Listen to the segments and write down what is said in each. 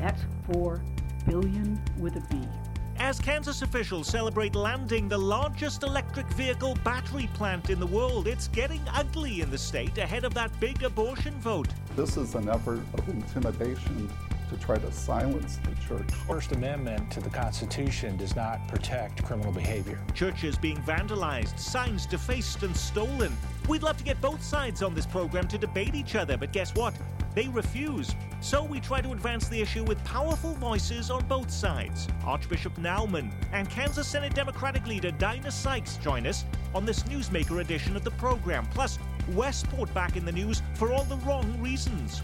That's 4 billion with a B. As Kansas officials celebrate landing the largest electric vehicle battery plant in the world, it's getting ugly in the state ahead of that big abortion vote. This is an effort of intimidation to try to silence the church. First Amendment to the Constitution does not protect criminal behavior. Churches being vandalized, signs defaced and stolen. We'd love to get both sides on this program to debate each other, but guess what? They refuse. So we try to advance the issue with powerful voices on both sides. Archbishop Naumann and Kansas Senate Democratic leader Dinah Sykes join us on this Newsmaker edition of the program. Plus, Westport back in the news for all the wrong reasons.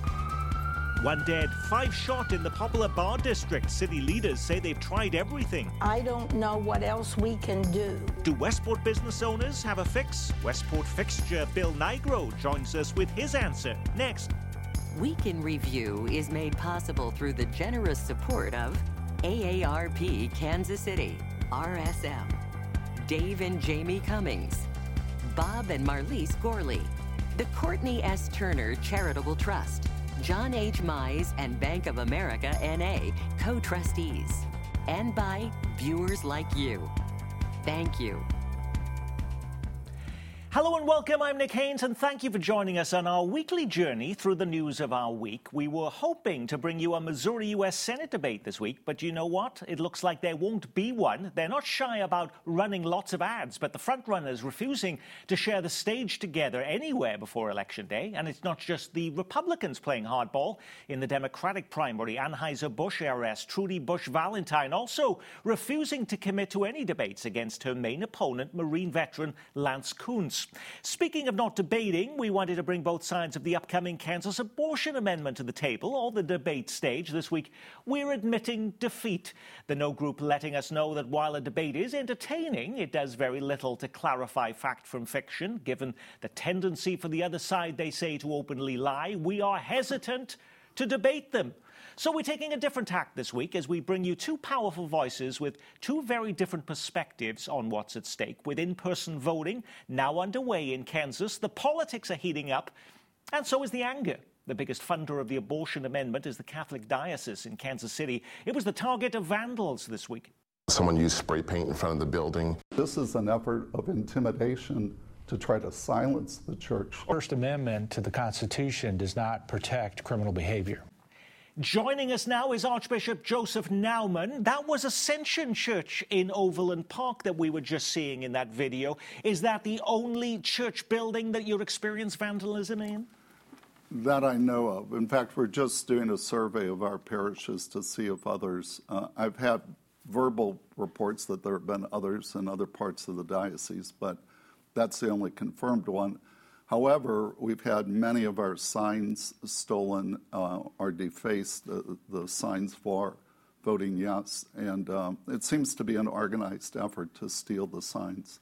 One dead, five shot in the popular bar district. City leaders say they've tried everything. I don't know what else we can do. Do Westport business owners have a fix? Westport fixture Bill Nigro joins us with his answer next. Week in Review is made possible through the generous support of AARP Kansas City, RSM, Dave and Jamie Cummings, Bob and Marlise Gorley, the Courtney S. Turner Charitable Trust, John H. Mize and Bank of America NA, co trustees, and by viewers like you. Thank you. Hello and welcome. I'm Nick Haynes, and thank you for joining us on our weekly journey through the news of our week. We were hoping to bring you a Missouri U.S. Senate debate this week, but you know what? It looks like there won't be one. They're not shy about running lots of ads, but the frontrunners refusing to share the stage together anywhere before Election Day. And it's not just the Republicans playing hardball. In the Democratic primary, Anheuser-Busch heiress Trudy Bush Valentine also refusing to commit to any debates against her main opponent, Marine veteran Lance Speaking of not debating, we wanted to bring both sides of the upcoming Kansas abortion amendment to the table, or the debate stage. This week, we're admitting defeat. The No Group letting us know that while a debate is entertaining, it does very little to clarify fact from fiction, given the tendency for the other side, they say, to openly lie. We are hesitant to debate them. So we're taking a different tack this week as we bring you two powerful voices with two very different perspectives on what's at stake. With in person voting now underway in Kansas, the politics are heating up, and so is the anger. The biggest funder of the abortion amendment is the Catholic Diocese in Kansas City. It was the target of vandals this week. Someone used spray paint in front of the building. This is an effort of intimidation to try to silence the church. First Amendment to the Constitution does not protect criminal behavior. Joining us now is Archbishop Joseph Naumann. That was Ascension Church in Overland Park that we were just seeing in that video. Is that the only church building that you experienced vandalism in? That I know of. In fact, we're just doing a survey of our parishes to see if others. Uh, I've had verbal reports that there have been others in other parts of the diocese, but that's the only confirmed one. However, we've had many of our signs stolen uh, or defaced, the, the, signs for voting yes, and um, it seems to be an organized effort to steal the signs.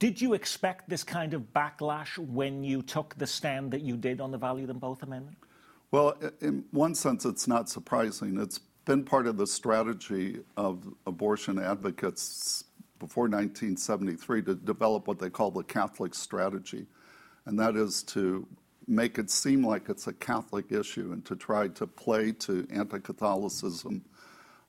Did you expect this kind of backlash when you took the stand that you did on the Value Them Both Amendment? Well, in one sense, it's not surprising. It's been part of the strategy of abortion advocates before 1973 to develop what they call the Catholic strategy and that is to make it seem like it's a Catholic issue and to try to play to anti Catholicism.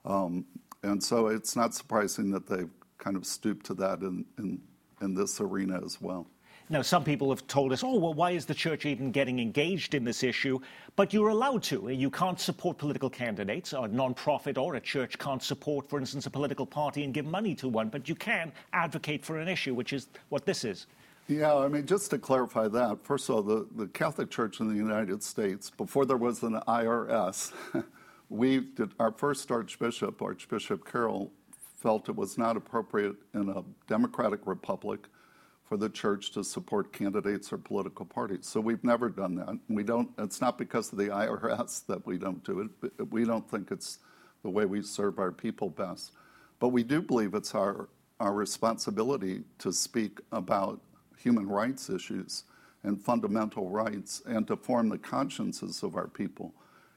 Um, and so it's not surprising that they've kind of stooped to that in, in, in this arena as well. Now, some people have told us, oh, well, why is the church even getting engaged in this issue? But you're allowed to. You can't support political candidates. A non-profit or a church can't support, for instance, a political party and give money to one. But you can advocate for an issue, which is what this is. Yeah, I mean, just to clarify that, first of all, the, the Catholic Church in the United States, before there was an IRS, we did, our first Archbishop, Archbishop Carroll, felt it was not appropriate in a democratic republic for the church to support candidates or political parties. So we've never done that. We don't. It's not because of the IRS that we don't do it. We don't think it's the way we serve our people best. But we do believe it's our our responsibility to speak about human rights issues and fundamental rights and to form the consciences of our people.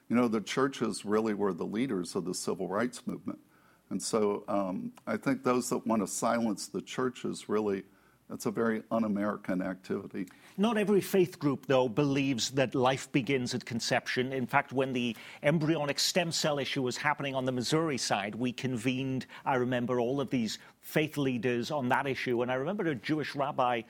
You know, the churches really were the leaders of the civil rights movement. And so um, I think those that want to silence the churches really It's a very un American activity. Not every faith group, though, believes that life begins at conception. In fact, when the embryonic stem cell issue was happening on the Missouri side, we convened, I remember, all of these faith leaders on that issue. And I remember a Jewish rabbi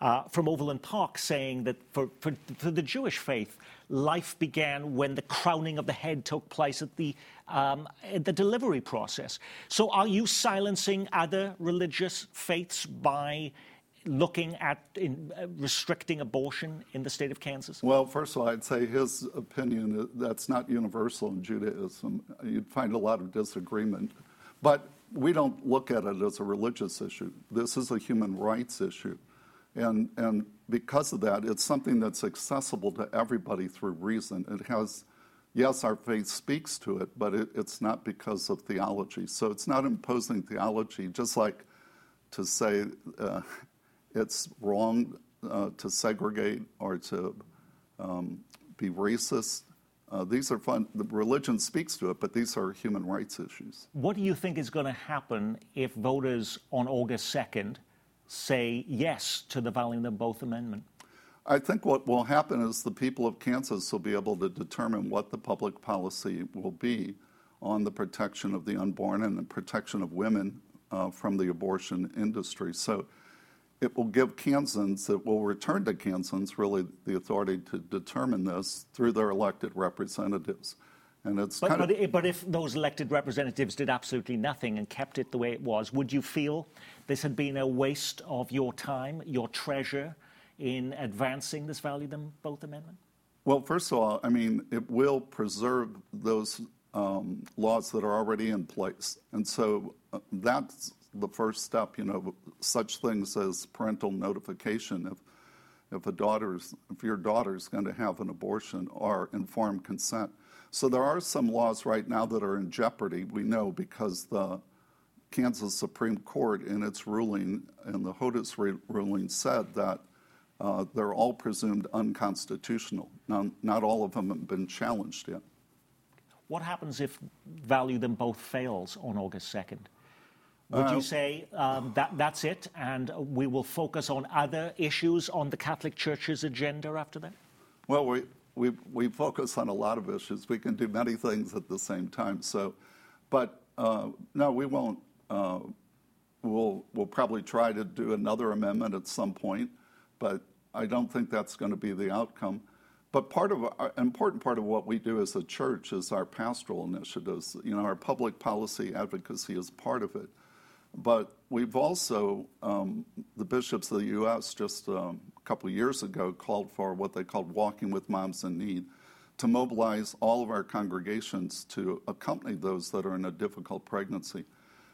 uh, from Overland Park saying that for, for, for, the Jewish faith, life began when the crowning of the head took place at the, um, at the delivery process. So are you silencing other religious faiths by looking at in, uh, restricting abortion in the state of Kansas? Well, first of all, I'd say his opinion uh, that's not universal in Judaism. You'd find a lot of disagreement. But we don't look at it as a religious issue. This is a human rights issue. And, and because of that, it's something that's accessible to everybody through reason. It has, yes, our faith speaks to it, but it, it's not because of theology. So it's not imposing theology, just like to say, uh, it's wrong uh, to segregate or to um, be racist. Uh, these are fun. The religion speaks to it, but these are human rights issues. What do you think is going to happen if voters on August 2nd say yes to the Valuing Them Both Amendment? I think what will happen is the people of Kansas will be able to determine what the public policy will be on the protection of the unborn and the protection of women uh, from the abortion industry. So it will give Kansans, it will return to Kansans really the authority to determine this through their elected representatives. And it's but, but, of, but, if those elected representatives did absolutely nothing and kept it the way it was, would you feel this had been a waste of your time, your treasure, in advancing this Value Them Both amendment? Well, first of all, I mean, it will preserve those um, laws that are already in place. And so uh, that's the first step, you know, such things as parental notification if if a daughter's if your daughter's going to have an abortion or informed consent. So there are some laws right now that are in jeopardy, we know, because the Kansas Supreme Court in its ruling and the Hodes ruling said that uh, they're all presumed unconstitutional. Now, not all of them have been challenged yet. What happens if value them both fails on August 2nd? Would uh, you say um, that that's it, and we will focus on other issues on the Catholic Church's agenda after that? Well, we we we focus on a lot of issues. We can do many things at the same time. So, but uh, no, we won't. Uh, we'll we'll probably try to do another amendment at some point, but I don't think that's going to be the outcome. But part of an important part of what we do as a church is our pastoral initiatives. You know, our public policy advocacy is part of it. But we've also, um, the bishops of the U.S. just um, couple years ago called for what they called Walking with Moms in Need to mobilize all of our congregations to accompany those that are in a difficult pregnancy.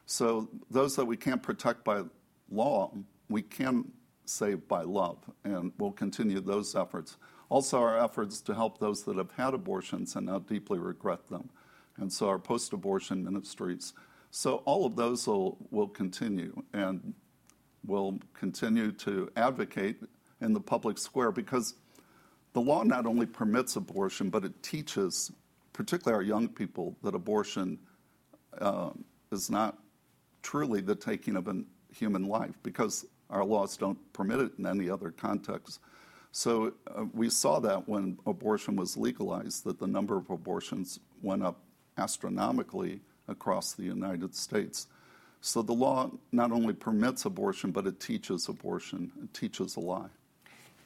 So, those that we can't protect by law, we can save by love, and we'll continue those efforts. Also, our efforts to help those that have had abortions and now deeply regret them. And so, our post abortion ministries so all of those will, will continue and we'll continue to advocate in the public square because the law not only permits abortion, but it teaches, particularly our young people, that abortion uh, is not truly the taking of a human life because our laws don't permit it in any other context. So uh, we saw that when abortion was legalized, that the number of abortions went up astronomically across the United States. So the law not only permits abortion, but it teaches abortion, it teaches a lie.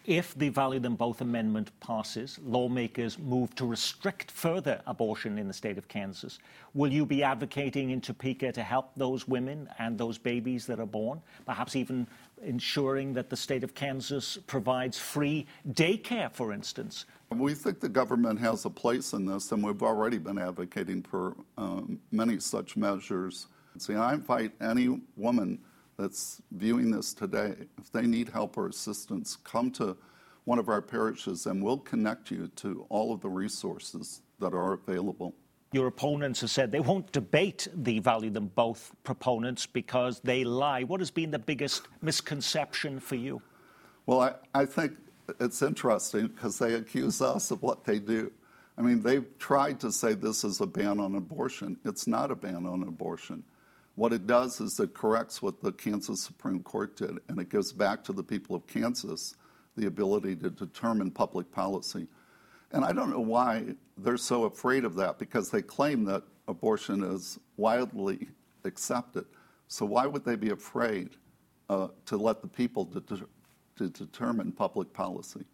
If the Value Them Both Amendment passes, lawmakers move to restrict further abortion in the state of Kansas. Will you be advocating in Topeka to help those women and those babies that are born? Perhaps even ensuring that the state of Kansas provides free daycare, for instance? We think the government has a place in this, and we've already been advocating for um, many such measures. See, I invite any woman that's viewing this today, if they need help or assistance, come to one of our parishes and we'll connect you to all of the resources that are available. Your opponents have said they won't debate the value them both proponents because they lie. What has been the biggest misconception for you? Well, I, I think it's interesting because they accuse us of what they do. I mean, they've tried to say this is a ban on abortion. It's not a ban on abortion What it does is it corrects what the Kansas Supreme Court did, and it gives back to the people of Kansas the ability to determine public policy. And I don't know why they're so afraid of that because they claim that abortion is widely accepted. So why would they be afraid uh, to let the people de- to determine public policy?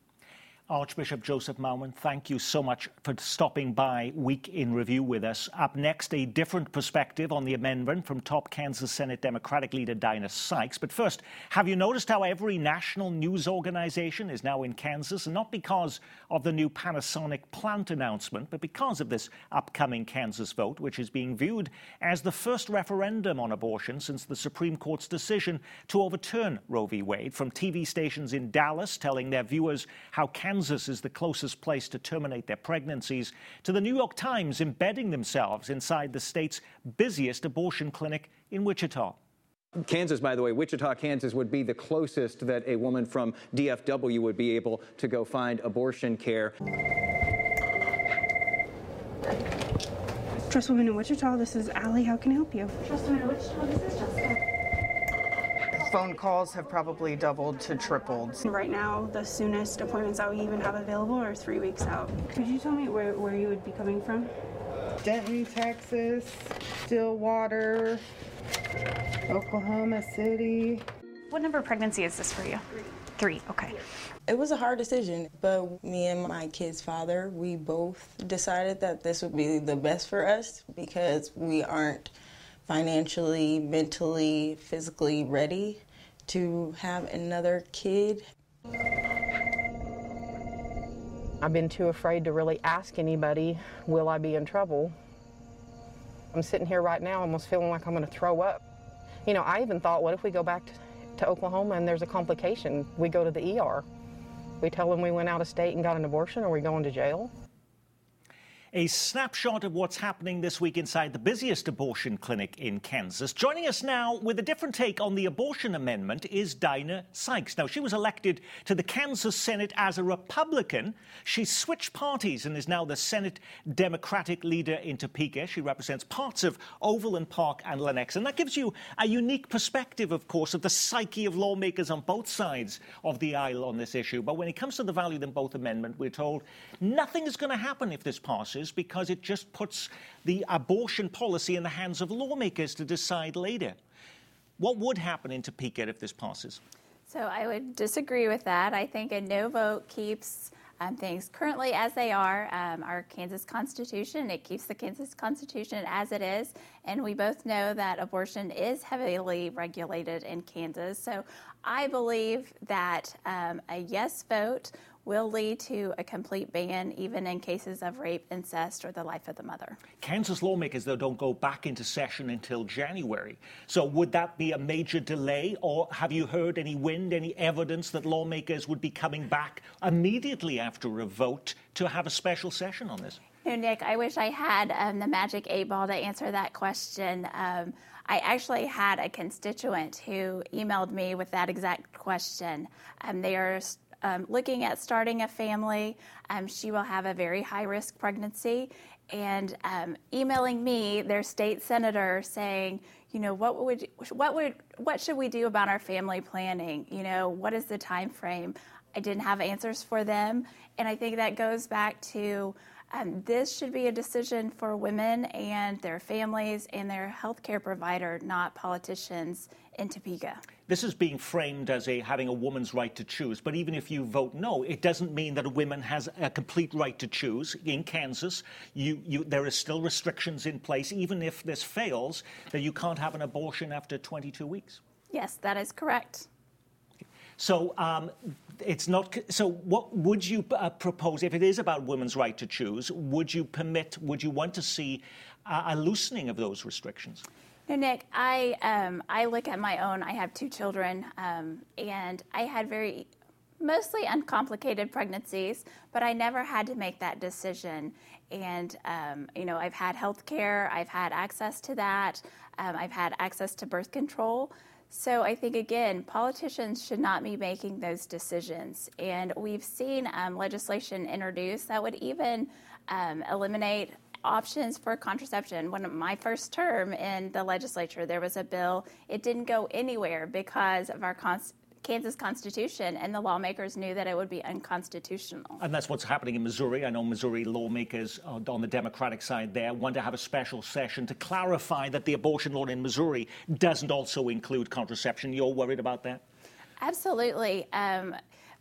Archbishop Joseph Naumann, thank you so much for stopping by Week in Review with us. Up next, a different perspective on the amendment from top Kansas Senate Democratic leader Dinah Sykes. But first, have you noticed how every national news organization is now in Kansas? Not because of the new Panasonic plant announcement, but because of this upcoming Kansas vote, which is being viewed as the first referendum on abortion since the Supreme Court's decision to overturn Roe v. Wade. From TV stations in Dallas telling their viewers how Kansas Kansas is the closest place to terminate their pregnancies, to the New York Times embedding themselves inside the state's busiest abortion clinic in Wichita. Kansas, by the way, Wichita, Kansas would be the closest that a woman from DFW would be able to go find abortion care. Trust Women in Wichita, this is Allie. How can I help you? Trust Women in Wichita, this is Jessica phone calls have probably doubled to tripled. Right now, the soonest appointments that we even have available are three weeks out. Could you tell me where, where you would be coming from? Denton, Texas, Stillwater, Oklahoma City. What number of pregnancy is this for you? Three, okay. It was a hard decision, but me and my kid's father, we both decided that this would be the best for us because we aren't financially, mentally, physically ready to have another kid. I've been too afraid to really ask anybody, will I be in trouble? I'm sitting here right now almost feeling like I'm going to throw up. You know, I even thought, what if we go back to, Oklahoma and there's a complication? We go to the ER. We tell them we went out of state and got an abortion, or we going to jail? A snapshot of what's happening this week inside the busiest abortion clinic in Kansas. Joining us now with a different take on the abortion amendment is Dinah Sykes. Now, she was elected to the Kansas Senate as a Republican. She switched parties and is now the Senate Democratic leader in Topeka. She represents parts of Overland Park and Lenexa. And that gives you a unique perspective, of course, of the psyche of lawmakers on both sides of the aisle on this issue. But when it comes to the value them both amendment, we're told nothing is going to happen if this passes because it just puts the abortion policy in the hands of lawmakers to decide later. What would happen in Topeka if this passes? So I would disagree with that. I think a no vote keeps um, things currently as they are. Um, our Kansas Constitution, it keeps the Kansas Constitution as it is. And we both know that abortion is heavily regulated in Kansas. So I believe that um, a yes vote will lead to a complete ban, even in cases of rape, incest, or the life of the mother. Kansas lawmakers, though, don't go back into session until January. So would that be a major delay, or have you heard any wind, any evidence that lawmakers would be coming back immediately after a vote to have a special session on this? You know, Nick, I wish I had um, the magic eight ball to answer that question. Um, I actually had a constituent who emailed me with that exact question. Um, they are um, looking at starting a family. Um, she will have a very high risk pregnancy. And um, emailing me, their state senator, saying, you know, what would what would what should we do about our family planning? You know, what is the time frame? I didn't have answers for them, and I think that goes back to um, this should be a decision for women and their families and their healthcare provider, not politicians in Topeka. This is being framed as a having a woman's right to choose, but even if you vote no, it doesn't mean that a woman has a complete right to choose. In Kansas, you, you, there are still restrictions in place, even if this fails, that you can't have an abortion after 22 weeks. Yes, that is correct. So um, it's not. So what would you uh, propose if it is about women's right to choose? Would you permit? Would you want to see uh, a loosening of those restrictions? No, Nick. I um, I look at my own. I have two children, um, and I had very mostly uncomplicated pregnancies, but I never had to make that decision. And um, you know, I've had health care. I've had access to that. Um, I've had access to birth control. So I think, again, politicians should not be making those decisions. And we've seen um, legislation introduced that would even um, eliminate options for contraception. When my first term in the legislature, there was a bill. It didn't go anywhere because of our cons- Kansas Constitution, and the lawmakers knew that it would be unconstitutional. And that's what's happening in Missouri. I know Missouri lawmakers on the Democratic side there want to have a special session to clarify that the abortion law in Missouri doesn't also include contraception. You're worried about that? Absolutely. Um,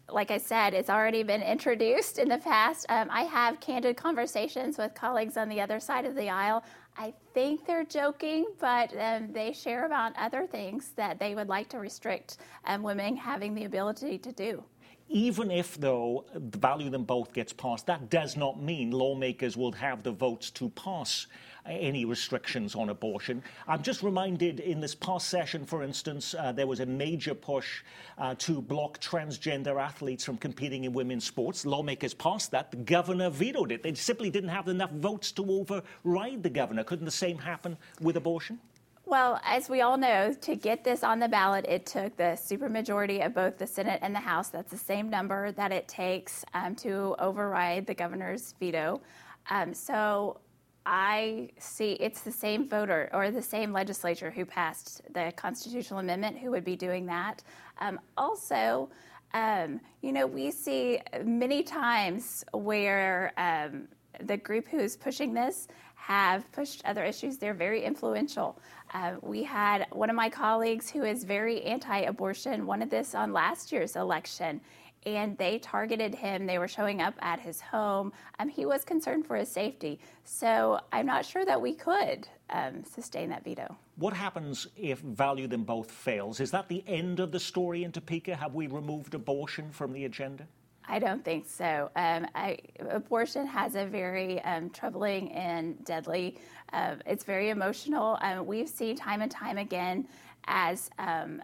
like I said, it's already been introduced in the past. Um, I have candid conversations with colleagues on the other side of the aisle. I think they're joking, but um, they share about other things that they would like to restrict um, women having the ability to do. Even if, though, the value them both gets passed, that does not mean lawmakers will have the votes to pass any restrictions on abortion. I'm just reminded in this past session, for instance, uh, there was a major push uh, to block transgender athletes from competing in women's sports. Lawmakers passed that. The governor vetoed it. They simply didn't have enough votes to override the governor. Couldn't the same happen with abortion? Well, as we all know, to get this on the ballot, it took the supermajority of both the Senate and the House. That's the same number that it takes um, to override the governor's veto. Um, so I see it's the same voter or the same legislature who passed the constitutional amendment who would be doing that. Um, also, um, you know, we see many times where um, the group who is pushing this have pushed other issues. They're very influential. Uh, we had one of my colleagues who is very anti abortion wanted this on last year's election and they targeted him. They were showing up at his home. Um, he was concerned for his safety. So I'm not sure that we could um, sustain that veto. What happens if Value Them Both fails? Is that the end of the story in Topeka? Have we removed abortion from the agenda? I don't think so. Um, I, abortion has a very um, troubling and deadly. Uh, it's very emotional. Um, we've seen time and time again as um,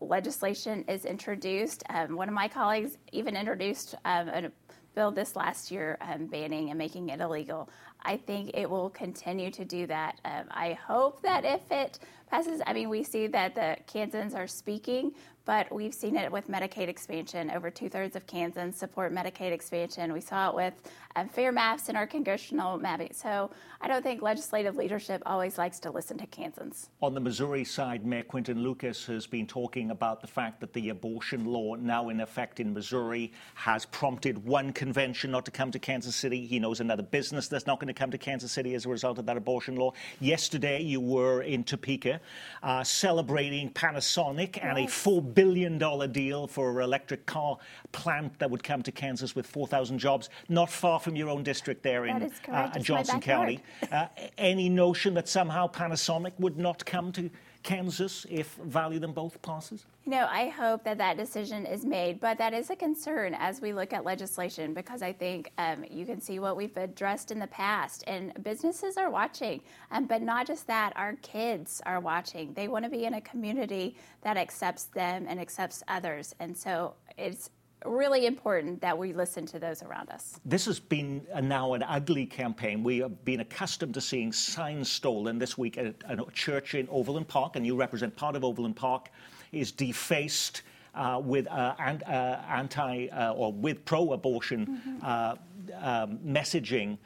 legislation is introduced. Um, one of my colleagues even introduced a bill this last year banning and making it illegal. I think it will continue to do that. Um, I hope that if it passes, I mean, we see that the Kansans are speaking, but we've seen it with Medicaid expansion. Over two thirds of Kansans support Medicaid expansion. We saw it with um, fair maps in our congressional mapping. So I don't think legislative leadership always likes to listen to Kansans. On the Missouri side, Mayor Quinton Lucas has been talking about the fact that the abortion law now in effect in Missouri has prompted one convention not to come to Kansas City. He knows another business that's not going to come to Kansas City as a result of that abortion law. Yesterday, you were in Topeka uh, celebrating Panasonic yes. and a $4 billion deal for an electric car plant that would come to Kansas with 4,000 jobs, not far from your own district there in uh, Johnson County. Uh, any notion that somehow Panasonic would not come to Kansas if Value Them Both passes? You know, I hope that that decision is made, but that is a concern as we look at legislation because I think um, you can see what we've addressed in the past, and businesses are watching. Um, but not just that, our kids are watching. They want to be in a community that accepts them and accepts others, and so it's really important that we listen to those around us. This has been a, now an ugly campaign. We have been accustomed to seeing signs stolen this week at a church in Overland Park, and you represent part of Overland Park, is defaced. Uh, with uh, uh, anti uh, or with pro-abortion mm-hmm. Uh, um, messaging,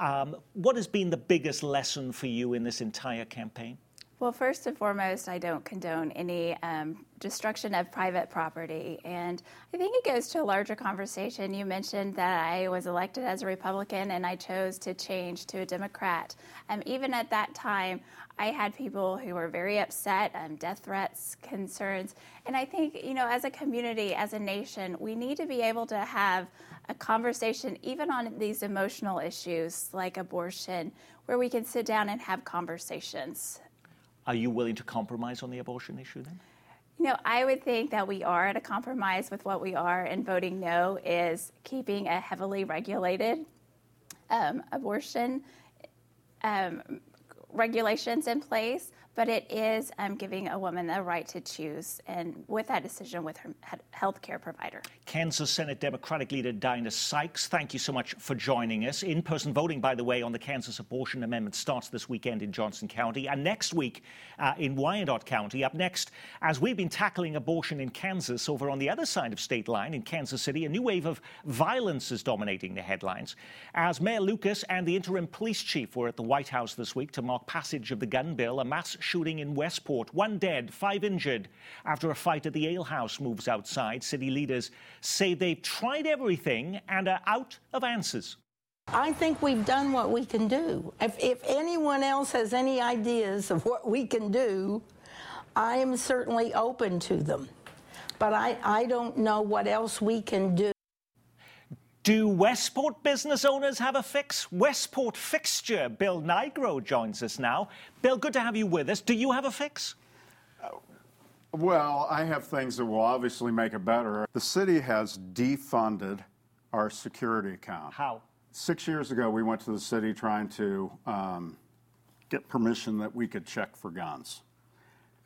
um, what has been the biggest lesson for you in this entire campaign? Well, first and foremost, I don't condone any um, destruction of private property. And I think it goes to a larger conversation. You mentioned that I was elected as a Republican and I chose to change to a Democrat. Um, even at that time, I had people who were very upset, um, death threats, concerns. And I think, you know, as a community, as a nation, we need to be able to have a conversation, even on these emotional issues like abortion, where we can sit down and have conversations. Are you willing to compromise on the abortion issue then? You know, I would think that we are at a compromise with what we are, and voting no is keeping a heavily regulated um, abortion um, regulations in place, but it is um, giving a woman the right to choose, and with that decision with her health care provider. Kansas Senate Democratic leader Dinah Sykes, thank you so much for joining us. In person voting, by the way, on the Kansas abortion amendment starts this weekend in Johnson County and next week uh, in Wyandotte County. Up next, as we've been tackling abortion in Kansas, over on the other side of state line in Kansas City, a new wave of violence is dominating the headlines. As Mayor Lucas and the interim police chief were at the White House this week to mark passage of the gun bill, a mass shooting in Westport, one dead, five injured. After a fight at the Ale House moves outside, city leaders say they've tried everything and are out of answers. I think we've done what we can do. If, if anyone else has any ideas of what we can do, I am certainly open to them. But I, I don't know what else we can do. Do Westport business owners have a fix? Westport fixture Bill Nigro joins us now. Bill, good to have you with us. Do you have a fix? Uh, well, I have things that will obviously make it better. The city has defunded our security account. How? Six years ago, we went to the city trying to um, get permission that we could check for guns.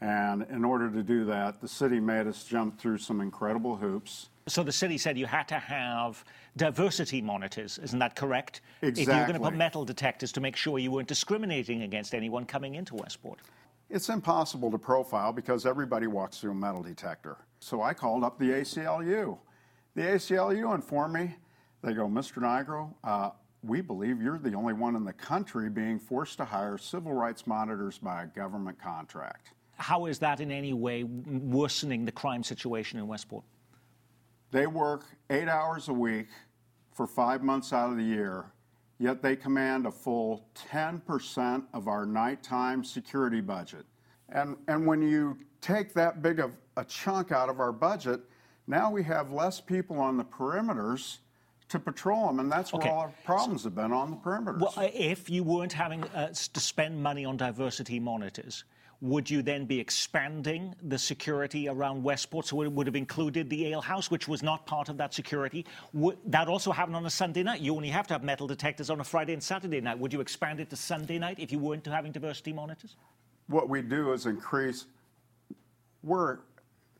And in order to do that, the city made us jump through some incredible hoops. So the city said you had to have diversity monitors, isn't that correct? Exactly. If you're going to put metal detectors to make sure you weren't discriminating against anyone coming into Westport. It's impossible to profile because everybody walks through a metal detector. So I called up the ACLU. The ACLU informed me, they go, Mr. Nigro, uh, we believe you're the only one in the country being forced to hire civil rights monitors by a government contract. How is that in any way worsening the crime situation in Westport? They work eight hours a week for five months out of the year, yet they command a full 10% of our nighttime security budget. And, and when you take that big of a chunk out of our budget, now we have less people on the perimeters to patrol them, and that's where okay. all our problems have been on the perimeters. Well, if you weren't having uh, to spend money on diversity monitors, would you then be expanding the security around Westport? So it would have included the ale house, which was not part of that security. Would that also happen on a Sunday night? You only have to have metal detectors on a Friday and Saturday night. Would you expand it to Sunday night if you weren't having diversity monitors? What we do is increase. We're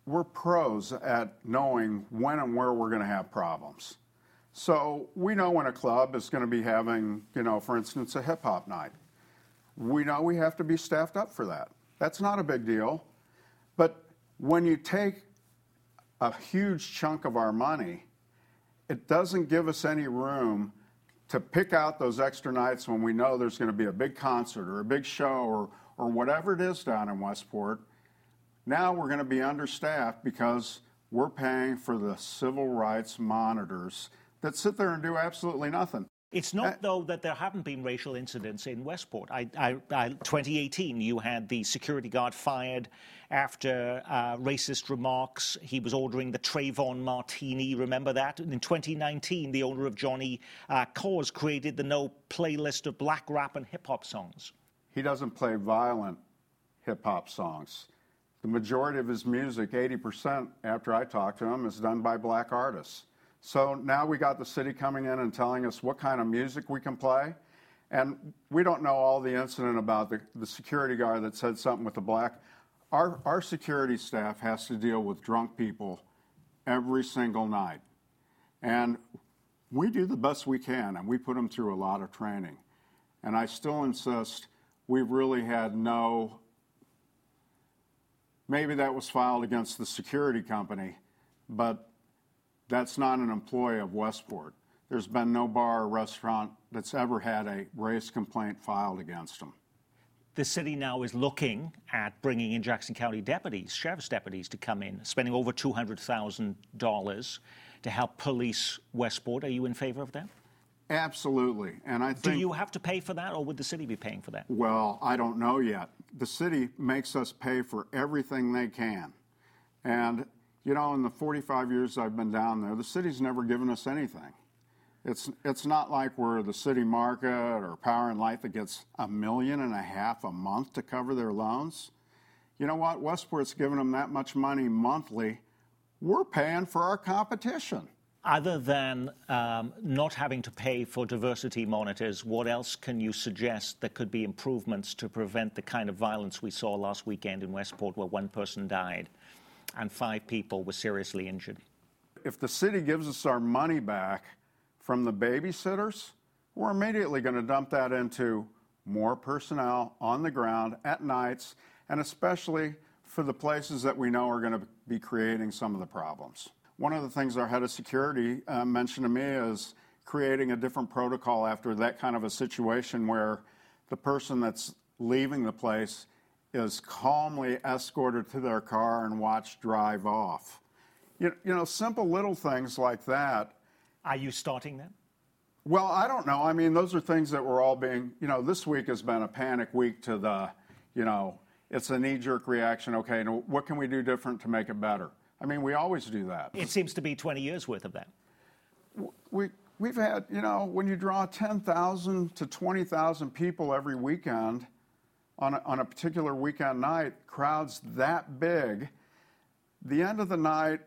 we're pros at knowing when and where we're going to have problems. So we know when a club is going to be having, you know, for instance, a hip hop night. We know we have to be staffed up for that. That's not a big deal. But when you take a huge chunk of our money, it doesn't give us any room to pick out those extra nights when we know there's going to be a big concert or a big show or, or whatever it is down in Westport. Now we're going to be understaffed because we're paying for the civil rights monitors that sit there and do absolutely nothing. It's not, uh, though, that there haven't been racial incidents in Westport. I, I, I, 2018, you had the security guard fired after uh, racist remarks. He was ordering the Trayvon Martini. Remember that? in 2019, the owner of Johnny uh, Kaw's created the no playlist of black rap and hip hop songs. He doesn't play violent hip hop songs. The majority of his music, 80% after I talked to him, is done by black artists. So now we got the city coming in and telling us what kind of music we can play. And we don't know all the incident about the, the security guard that said something with the black. Our, our security staff has to deal with drunk people every single night. And we do the best we can, and we put them through a lot of training. And I still insist we've really had no, maybe that was filed against the security company, but that's not an employee of Westport. There's been no bar or restaurant that's ever had a race complaint filed against them. The city now is looking at bringing in Jackson County deputies, sheriff's deputies, to come in, spending over $200,000 to help police Westport. Are you in favor of that? Absolutely. And I think. Do you have to pay for that, or would the city be paying for that? Well, I don't know yet. The city makes us pay for everything they can. And you know, in the 45 years I've been down there, the city's never given us anything. It's, it's not like we're the city market or Power and Light that gets a million and a half a month to cover their loans. You know what? Westport's giving them that much money monthly. We're paying for our competition. Other than um, not having to pay for diversity monitors, what else can you suggest that could be improvements to prevent the kind of violence we saw last weekend in Westport where one person died and five people were seriously injured? If the city gives us our money back from the babysitters, we're immediately going to dump that into more personnel on the ground at nights, and especially for the places that we know are going to be creating some of the problems. One of the things our head of security uh, mentioned to me is creating a different protocol after that kind of a situation where the person that's leaving the place is calmly escorted to their car and watched drive off. You, you know, simple little things like that. Are you starting them? Well, I don't know. I mean, those are things that we're all being, you know, this week has been a panic week to the, you know, it's a knee jerk reaction. Okay, what can we do different to make it better? I mean, we always do that. It seems to be 20 years worth of that. We, we've had, you know, when you draw 10,000 to 20,000 people every weekend on a, on a particular weekend night, crowds that big, the end of the night,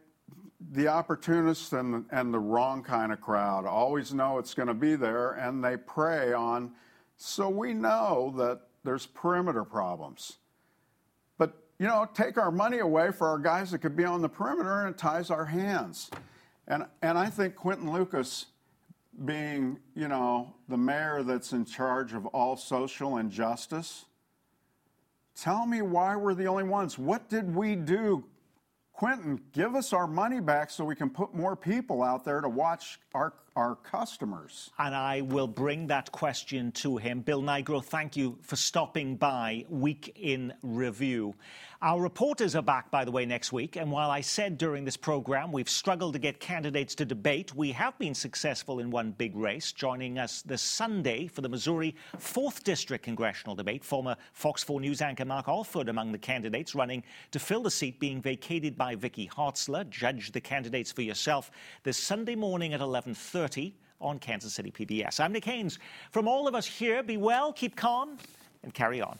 the opportunists and, and the wrong kind of crowd always know it's going to be there and they prey on. So we know that there's perimeter problems. But, you know, take our money away for our guys that could be on the perimeter and it ties our hands. And, and I think Quinton Lucas, being, you know, the mayor that's in charge of all social injustice, tell me why we're the only ones. What did we do Quinton, give us our money back so we can put more people out there to watch our, our customers. And I will bring that question to him. Bill Nigro, thank you for stopping by Week in Review. Our reporters are back, by the way, next week. And while I said during this program we've struggled to get candidates to debate, we have been successful in one big race. Joining us this Sunday for the Missouri 4th District congressional debate, former Fox 4 News anchor Mark Alford among the candidates running to fill the seat being vacated by Vicky Hartzler. Judge the candidates for yourself this Sunday morning at 11:30 on Kansas City PBS. I'm Nick Haynes. From all of us here, be well, keep calm, and carry on.